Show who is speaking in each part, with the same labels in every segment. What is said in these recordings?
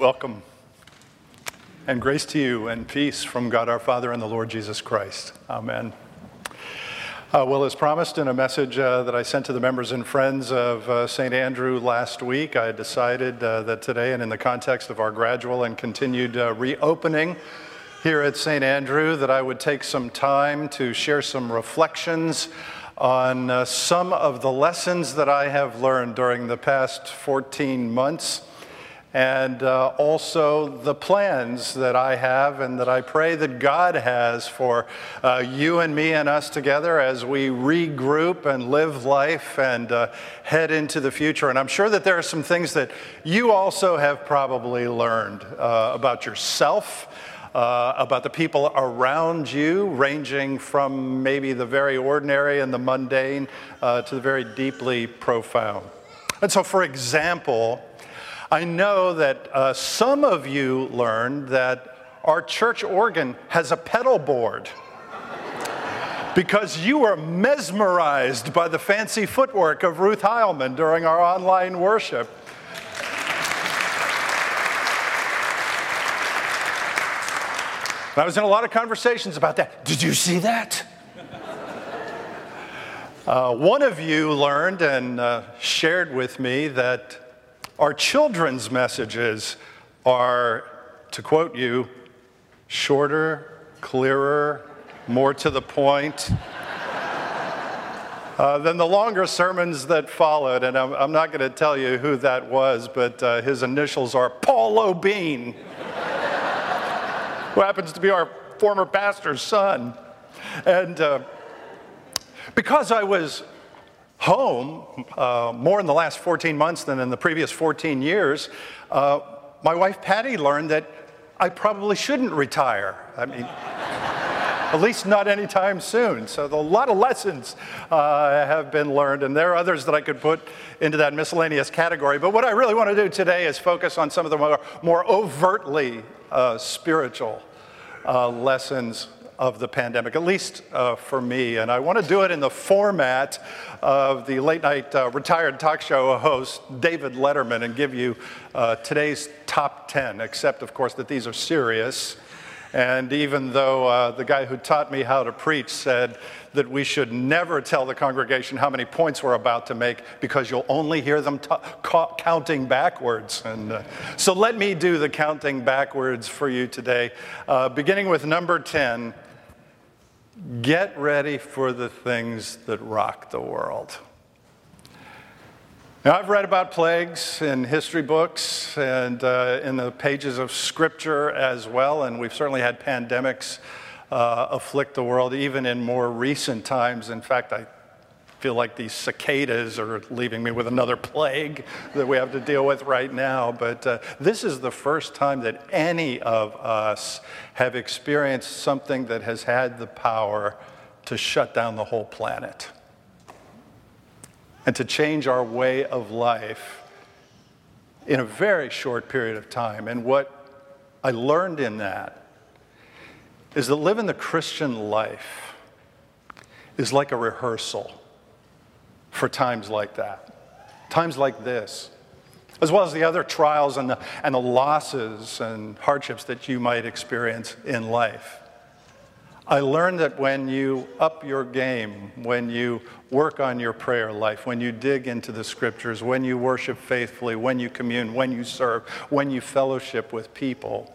Speaker 1: Welcome. And grace to you and peace from God our Father and the Lord Jesus Christ. Amen. Uh, well, as promised in a message uh, that I sent to the members and friends of uh, St. Andrew last week, I decided uh, that today, and in the context of our gradual and continued uh, reopening here at St. Andrew, that I would take some time to share some reflections on uh, some of the lessons that I have learned during the past 14 months and uh, also the plans that I have and that I pray that God has for uh, you and me and us together as we regroup and live life and uh, head into the future. And I'm sure that there are some things that you also have probably learned uh, about yourself. Uh, about the people around you, ranging from maybe the very ordinary and the mundane uh, to the very deeply profound. And so, for example, I know that uh, some of you learned that our church organ has a pedal board because you were mesmerized by the fancy footwork of Ruth Heilman during our online worship. I was in a lot of conversations about that. Did you see that? Uh, one of you learned and uh, shared with me that our children's messages are, to quote you, shorter, clearer, more to the point. Uh, than the longer sermons that followed. And I'm, I'm not going to tell you who that was, but uh, his initials are Paul O'Bean, who happens to be our former pastor's son. And uh, because I was home uh, more in the last 14 months than in the previous 14 years, uh, my wife Patty learned that I probably shouldn't retire. I mean, at least not anytime soon. So a lot of lessons uh, have been learned, and there are others that I could put into that miscellaneous category. But what I really want to do today is focus on some of the more, more overtly uh, spiritual uh, lessons of the pandemic, at least uh, for me. And I want to do it in the format of the late night uh, retired talk show host, David Letterman, and give you uh, today's top 10, except, of course, that these are serious. And even though uh, the guy who taught me how to preach said that we should never tell the congregation how many points we're about to make because you'll only hear them t- ca- counting backwards. And uh, so let me do the counting backwards for you today, uh, beginning with number 10 Get ready for the things that rock the world. Now, I've read about plagues in history books and uh, in the pages of scripture as well, and we've certainly had pandemics uh, afflict the world even in more recent times. In fact, I feel like these cicadas are leaving me with another plague that we have to deal with right now. But uh, this is the first time that any of us have experienced something that has had the power to shut down the whole planet and to change our way of life in a very short period of time. And what I learned in that is that living the Christian life is like a rehearsal for times like that, times like this, as well as the other trials and the, and the losses and hardships that you might experience in life. I learned that when you up your game, when you work on your prayer life, when you dig into the scriptures, when you worship faithfully, when you commune, when you serve, when you fellowship with people,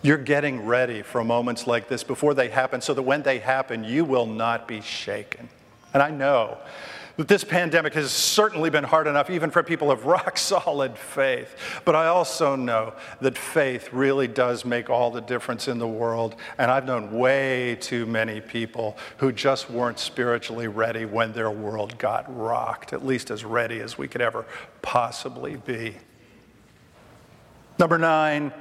Speaker 1: you're getting ready for moments like this before they happen so that when they happen, you will not be shaken. And I know that this pandemic has certainly been hard enough, even for people of rock solid faith. But I also know that faith really does make all the difference in the world. And I've known way too many people who just weren't spiritually ready when their world got rocked, at least as ready as we could ever possibly be. Number nine,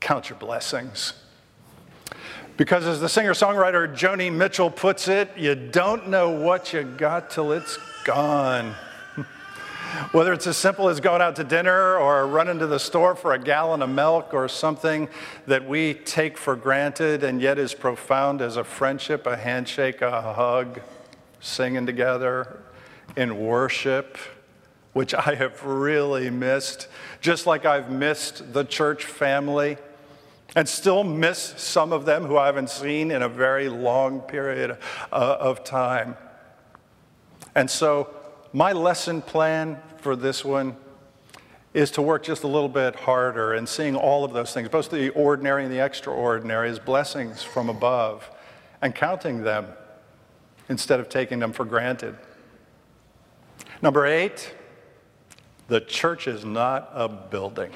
Speaker 1: count your blessings. Because as the singer songwriter Joni Mitchell puts it, you don't know what you got till it's gone. Whether it's as simple as going out to dinner or running to the store for a gallon of milk or something that we take for granted and yet is profound as a friendship, a handshake, a hug, singing together in worship, which I have really missed, just like I've missed the church family and still miss some of them who I haven't seen in a very long period uh, of time. And so, my lesson plan for this one is to work just a little bit harder and seeing all of those things, both the ordinary and the extraordinary, as blessings from above and counting them instead of taking them for granted. Number eight, the church is not a building.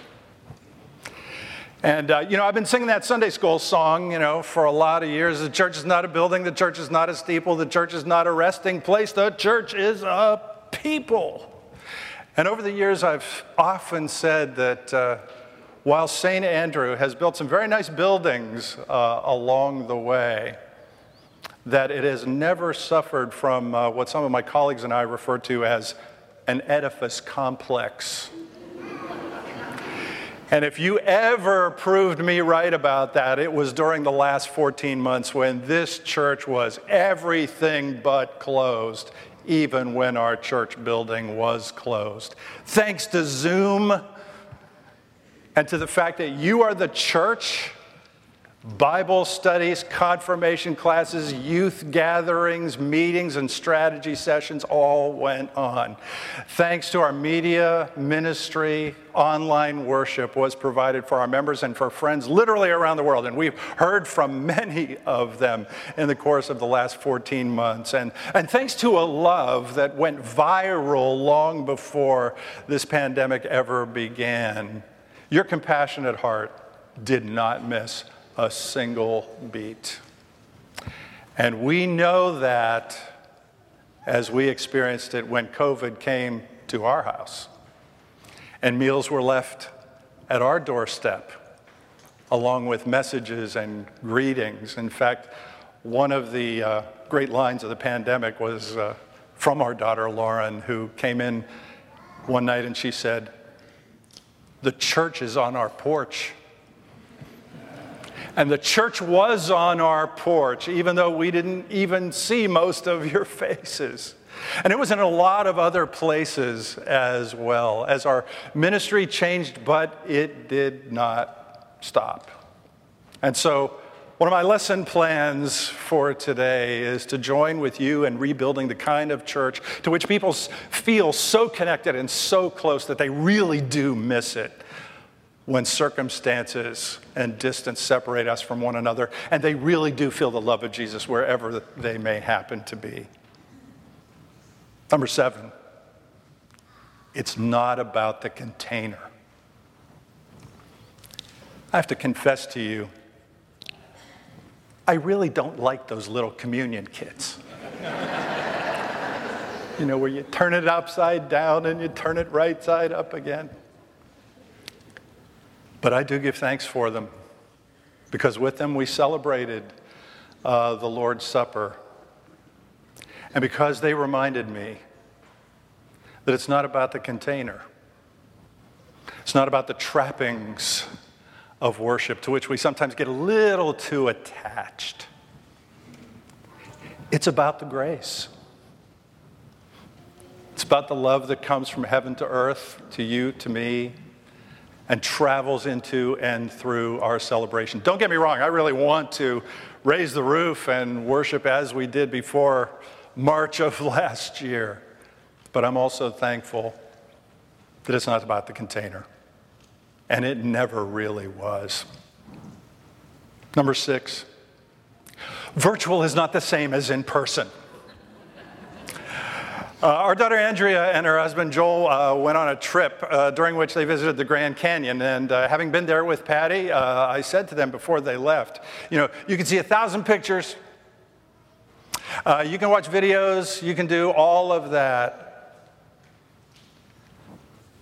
Speaker 1: And, uh, you know, I've been singing that Sunday school song, you know, for a lot of years. The church is not a building, the church is not a steeple, the church is not a resting place, the church is a people. And over the years, I've often said that uh, while St. Andrew has built some very nice buildings uh, along the way, that it has never suffered from uh, what some of my colleagues and I refer to as an edifice complex. And if you ever proved me right about that, it was during the last 14 months when this church was everything but closed even when our church building was closed. Thanks to Zoom and to the fact that you are the church, Bible studies, confirmation classes, youth gatherings, meetings, and strategy sessions all went on. Thanks to our media ministry, online worship was provided for our members and for friends literally around the world. And we've heard from many of them in the course of the last 14 months. And, and thanks to a love that went viral long before this pandemic ever began, your compassionate heart did not miss a single beat. And we know that as we experienced it when COVID came to our house and meals were left at our doorstep along with messages and greetings. In fact, one of the uh, great lines of the pandemic was uh, from our daughter Lauren, who came in one night and she said, The church is on our porch. And the church was on our porch, even though we didn't even see most of your faces. And it was in a lot of other places as well, as our ministry changed, but it did not stop. And so, one of my lesson plans for today is to join with you in rebuilding the kind of church to which people feel so connected and so close that they really do miss it when circumstances and distance separate us from one another, and they really do feel the love of Jesus wherever they may happen to be. Number seven, it's not about the container. I have to confess to you, I really don't like those little communion kits. you know, where you turn it upside down and you turn it right side up again. But I do give thanks for them because with them we celebrated uh, the Lord's Supper. And because they reminded me that it's not about the container, it's not about the trappings of worship to which we sometimes get a little too attached. It's about the grace. It's about the love that comes from heaven to earth, to you, to me, and travels into and through our celebration. Don't get me wrong, I really want to raise the roof and worship as we did before March of last year. But I'm also thankful that it's not about the container. And it never really was. Number six, virtual is not the same as in person. Uh, our daughter Andrea and her husband Joel uh, went on a trip uh, during which they visited the Grand Canyon. And uh, having been there with Patty, uh, I said to them before they left, you know, you can see a thousand pictures, uh, you can watch videos, you can do all of that.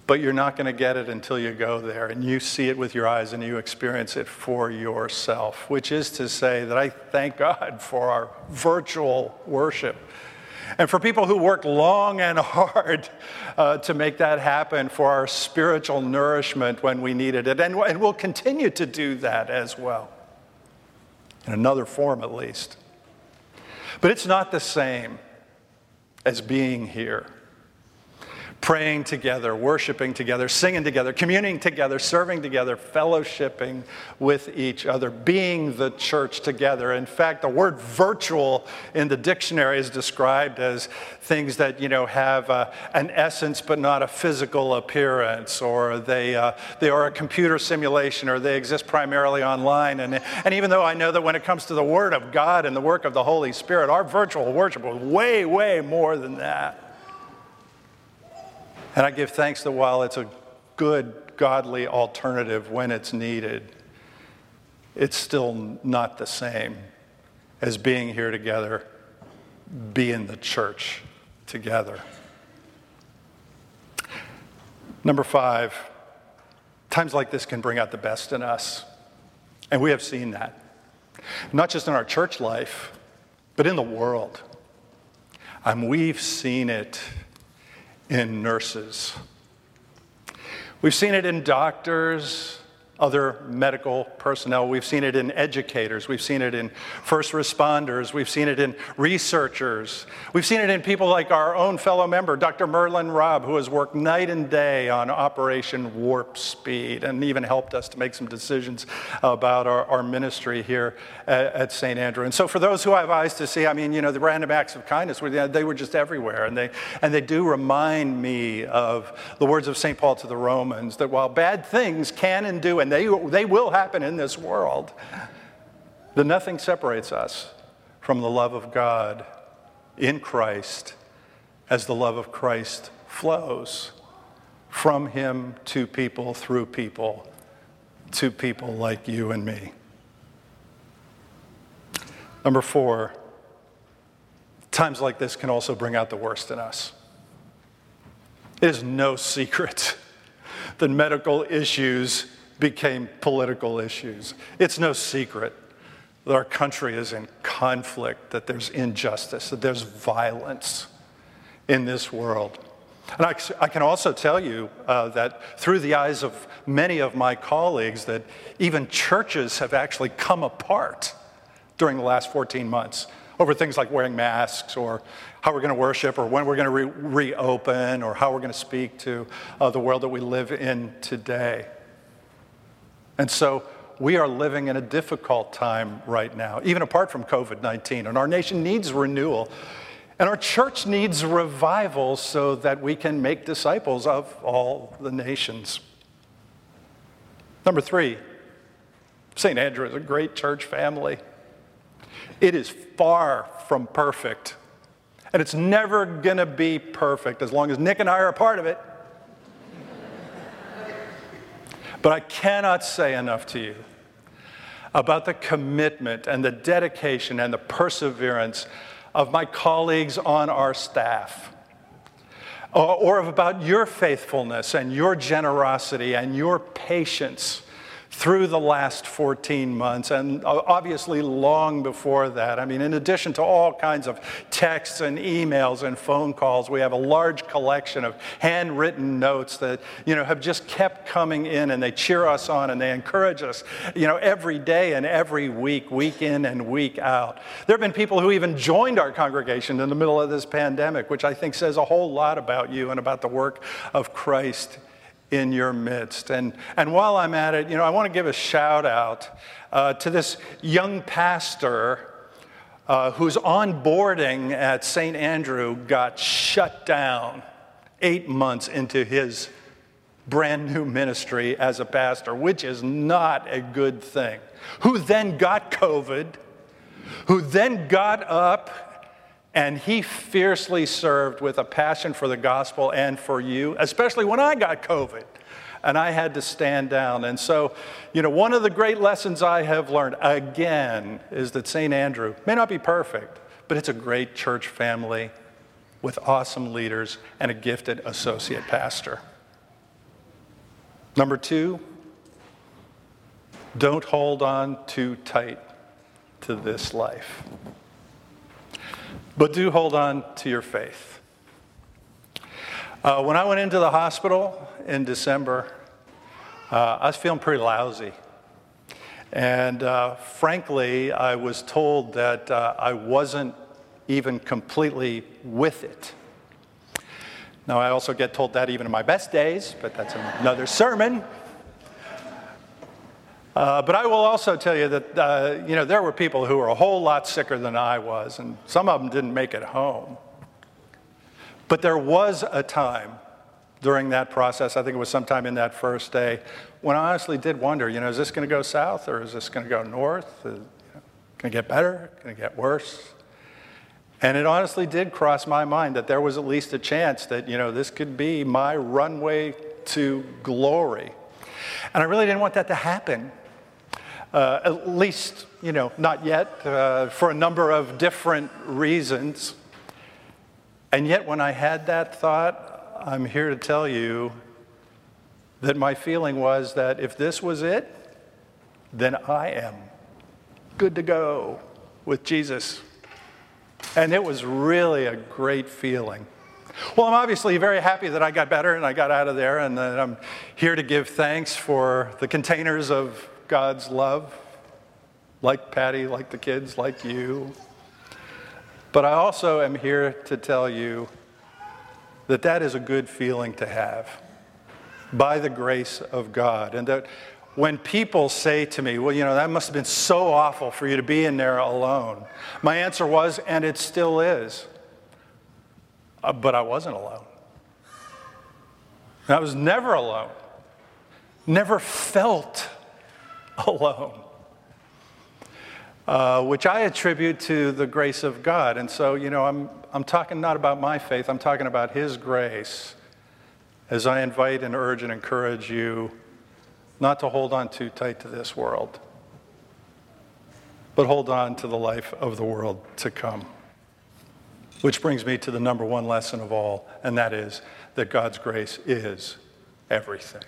Speaker 1: But you're not going to get it until you go there and you see it with your eyes and you experience it for yourself, which is to say that I thank God for our virtual worship and for people who work long and hard uh, to make that happen for our spiritual nourishment when we needed it. And, and we'll continue to do that as well, in another form at least. But it's not the same as being here. Praying together, worshiping together, singing together, communing together, serving together, fellowshipping with each other, being the church together. In fact, the word virtual in the dictionary is described as things that you know have uh, an essence but not a physical appearance, or they, uh, they are a computer simulation, or they exist primarily online. And, and even though I know that when it comes to the Word of God and the work of the Holy Spirit, our virtual worship was way, way more than that. And I give thanks that while it's a good, godly alternative when it's needed, it's still not the same as being here together, being the church together. Number five, times like this can bring out the best in us. And we have seen that, not just in our church life, but in the world. And we've seen it in nurses. We've seen it in doctors, other medical personnel. We've seen it in educators. We've seen it in first responders. We've seen it in researchers. We've seen it in people like our own fellow member, Dr. Merlin Robb, who has worked night and day on Operation Warp Speed and even helped us to make some decisions about our, our ministry here at, at St. Andrew. And so, for those who have eyes to see, I mean, you know, the random acts of kindness, they were just everywhere. And they, and they do remind me of the words of St. Paul to the Romans that while bad things can and do, and they, they will happen in this world, that nothing separates us from the love of God in Christ as the love of Christ flows from Him to people, through people, to people like you and me. Number four, times like this can also bring out the worst in us. It is no secret that medical issues became political issues. It's no secret that our country is in conflict, that there's injustice, that there's violence in this world. And I, I can also tell you uh, that through the eyes of many of my colleagues, that even churches have actually come apart during the last 14 months over things like wearing masks or how we're going to worship or when we're going to re- reopen or how we're going to speak to uh, the world that we live in today. And so we are living in a difficult time right now, even apart from COVID 19. And our nation needs renewal. And our church needs revival so that we can make disciples of all the nations. Number three, St. Andrew is a great church family. It is far from perfect. And it's never going to be perfect as long as Nick and I are a part of it. But I cannot say enough to you about the commitment and the dedication and the perseverance of my colleagues on our staff, or, or about your faithfulness and your generosity and your patience through the last 14 months, and uh, obviously long before that. I mean, in addition to all kinds of texts and emails and phone calls, we have a large collection of handwritten notes that, you know, have just kept coming in and they cheer us on and they encourage us, you know, every day and every week, week in and week out. There have been people who even joined our congregation in the middle of this pandemic, which I think says a whole lot about you and about the work of Christ in your midst. And, and while I'm at it, you know, I want to give a shout out uh, to this young pastor uh, whose onboarding at St. Andrew got shut down eight months into his brand new ministry as a pastor, which is not a good thing. Who then got COVID, who then got up and he fiercely served with a passion for the gospel and for you, especially when I got COVID and I had to stand down. And so, you know, one of the great lessons I have learned again is that St. Andrew may not be perfect, but it's a great church family with awesome leaders and a gifted associate pastor. Number two, don't hold on too tight to this life. But do hold on to your faith. Uh, when I went into the hospital in December, uh, I was feeling pretty lousy. And uh, frankly, I was told that uh, I wasn't even completely with it. Now, I also get told that even in my best days, but that's another sermon. Uh, but I will also tell you that, uh, you know, there were people who were a whole lot sicker than I was, and some of them didn't make it home. But there was a time during that process, I think it was sometime in that first day, when I honestly did wonder, you know, is this going to go south or is this going to go north? Is, you know, can it get better? Can it going to get worse? And it honestly did cross my mind that there was at least a chance that, you know, this could be my runway to glory. And I really didn't want that to happen. Uh, at least, you know, not yet, uh, for a number of different reasons. And yet, when I had that thought, I'm here to tell you that my feeling was that if this was it, then I am good to go with Jesus. And it was really a great feeling. Well, I'm obviously very happy that I got better and I got out of there, and that I'm here to give thanks for the containers of God's love, like Patty, like the kids, like you. But I also am here to tell you that that is a good feeling to have by the grace of God. And that when people say to me, well, you know, that must have been so awful for you to be in there alone, my answer was, and it still is, uh, but I wasn't alone. I was never alone, never felt alone. Uh, which I attribute to the grace of God. And so, you know, I'm, I'm talking not about my faith, I'm talking about His grace as I invite and urge and encourage you not to hold on too tight to this world, but hold on to the life of the world to come. Which brings me to the number one lesson of all, and that is that God's grace is everything.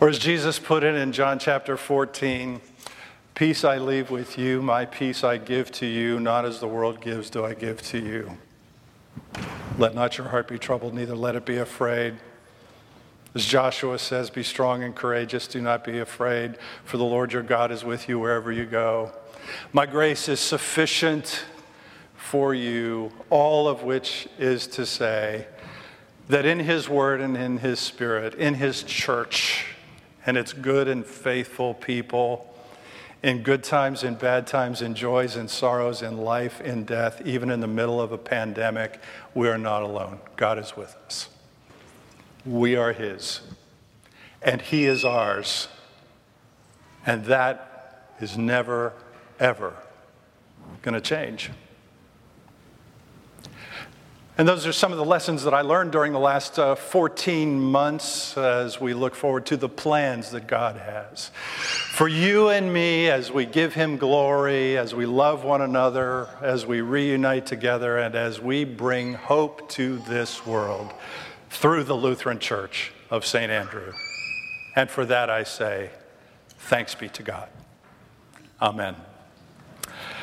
Speaker 1: Or as Jesus put it in John chapter 14, Peace I leave with you, my peace I give to you, not as the world gives do I give to you. Let not your heart be troubled, neither let it be afraid. As Joshua says, be strong and courageous, do not be afraid, for the Lord your God is with you wherever you go. My grace is sufficient for you, all of which is to say that in his word and in his spirit, in his church, and its good and faithful people, in good times, in bad times, in joys and sorrows, in life, in death, even in the middle of a pandemic, we are not alone. God is with us. We are His, and He is ours. And that is never, ever going to change. And those are some of the lessons that I learned during the last uh, 14 months as we look forward to the plans that God has. For you and me, as we give Him glory, as we love one another, as we reunite together, and as we bring hope to this world through the Lutheran Church of St. Andrew. And for that I say, thanks be to God. Amen.